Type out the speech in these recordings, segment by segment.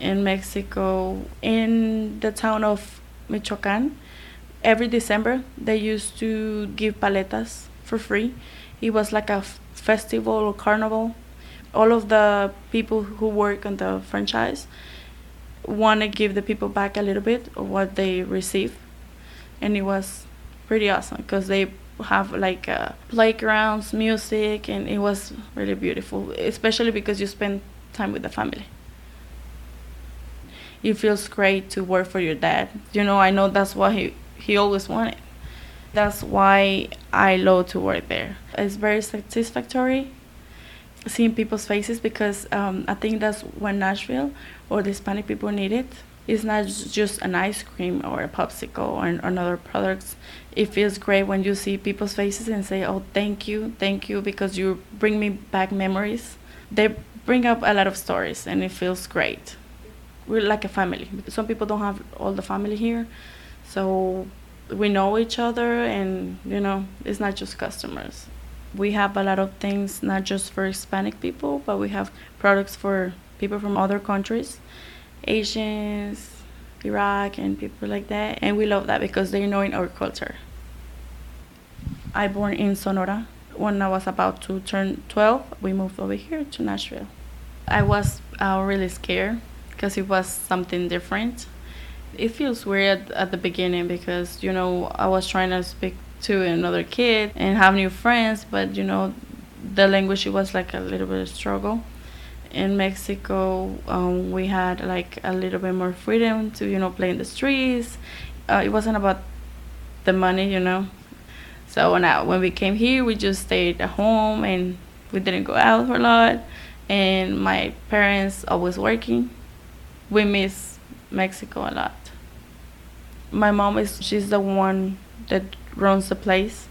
in Mexico, in the town of Michoacan. Every December, they used to give paletas for free. It was like a f- festival or carnival. All of the people who work on the franchise want to give the people back a little bit of what they receive, and it was pretty awesome because they have like uh, playgrounds, music, and it was really beautiful, especially because you spend time with the family. It feels great to work for your dad. You know, I know that's what he he always wanted. That's why I love to work there. It's very satisfactory seeing people's faces because um, I think that's what Nashville or the Hispanic people need it. It's not just an ice cream or a popsicle or, or another products. It feels great when you see people's faces and say, "Oh, thank you, thank you," because you bring me back memories. They bring up a lot of stories, and it feels great. We're like a family. Some people don't have all the family here, so we know each other, and you know, it's not just customers we have a lot of things not just for Hispanic people, but we have products for people from other countries, Asians, Iraq, and people like that. And we love that because they know in our culture. I born in Sonora. When I was about to turn 12, we moved over here to Nashville. I was uh, really scared because it was something different. It feels weird at the beginning because, you know, I was trying to speak to another kid and have new friends but you know the language it was like a little bit of struggle. In mexico um, we had like a little bit more freedom to you know play in the streets. Uh, it wasn't about the money you know. So when, I, when we came here we just stayed at home and we didn't go out for a lot. And my parents always working we miss mexico a lot my mom is she's the one that runs the place.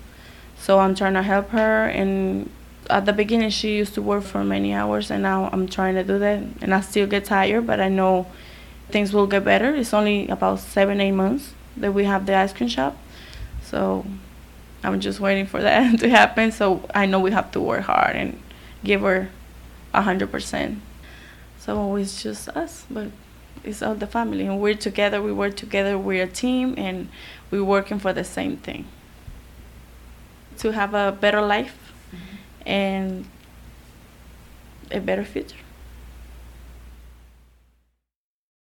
So I'm trying to help her. And at the beginning, she used to work for many hours, and now I'm trying to do that. And I still get tired, but I know things will get better. It's only about seven, eight months that we have the ice cream shop. So I'm just waiting for that to happen. So I know we have to work hard and give her hundred percent. So it's just us, but it's all the family, and we're together. We work together. We're a team, and we're working for the same thing to have a better life mm-hmm. and a better future.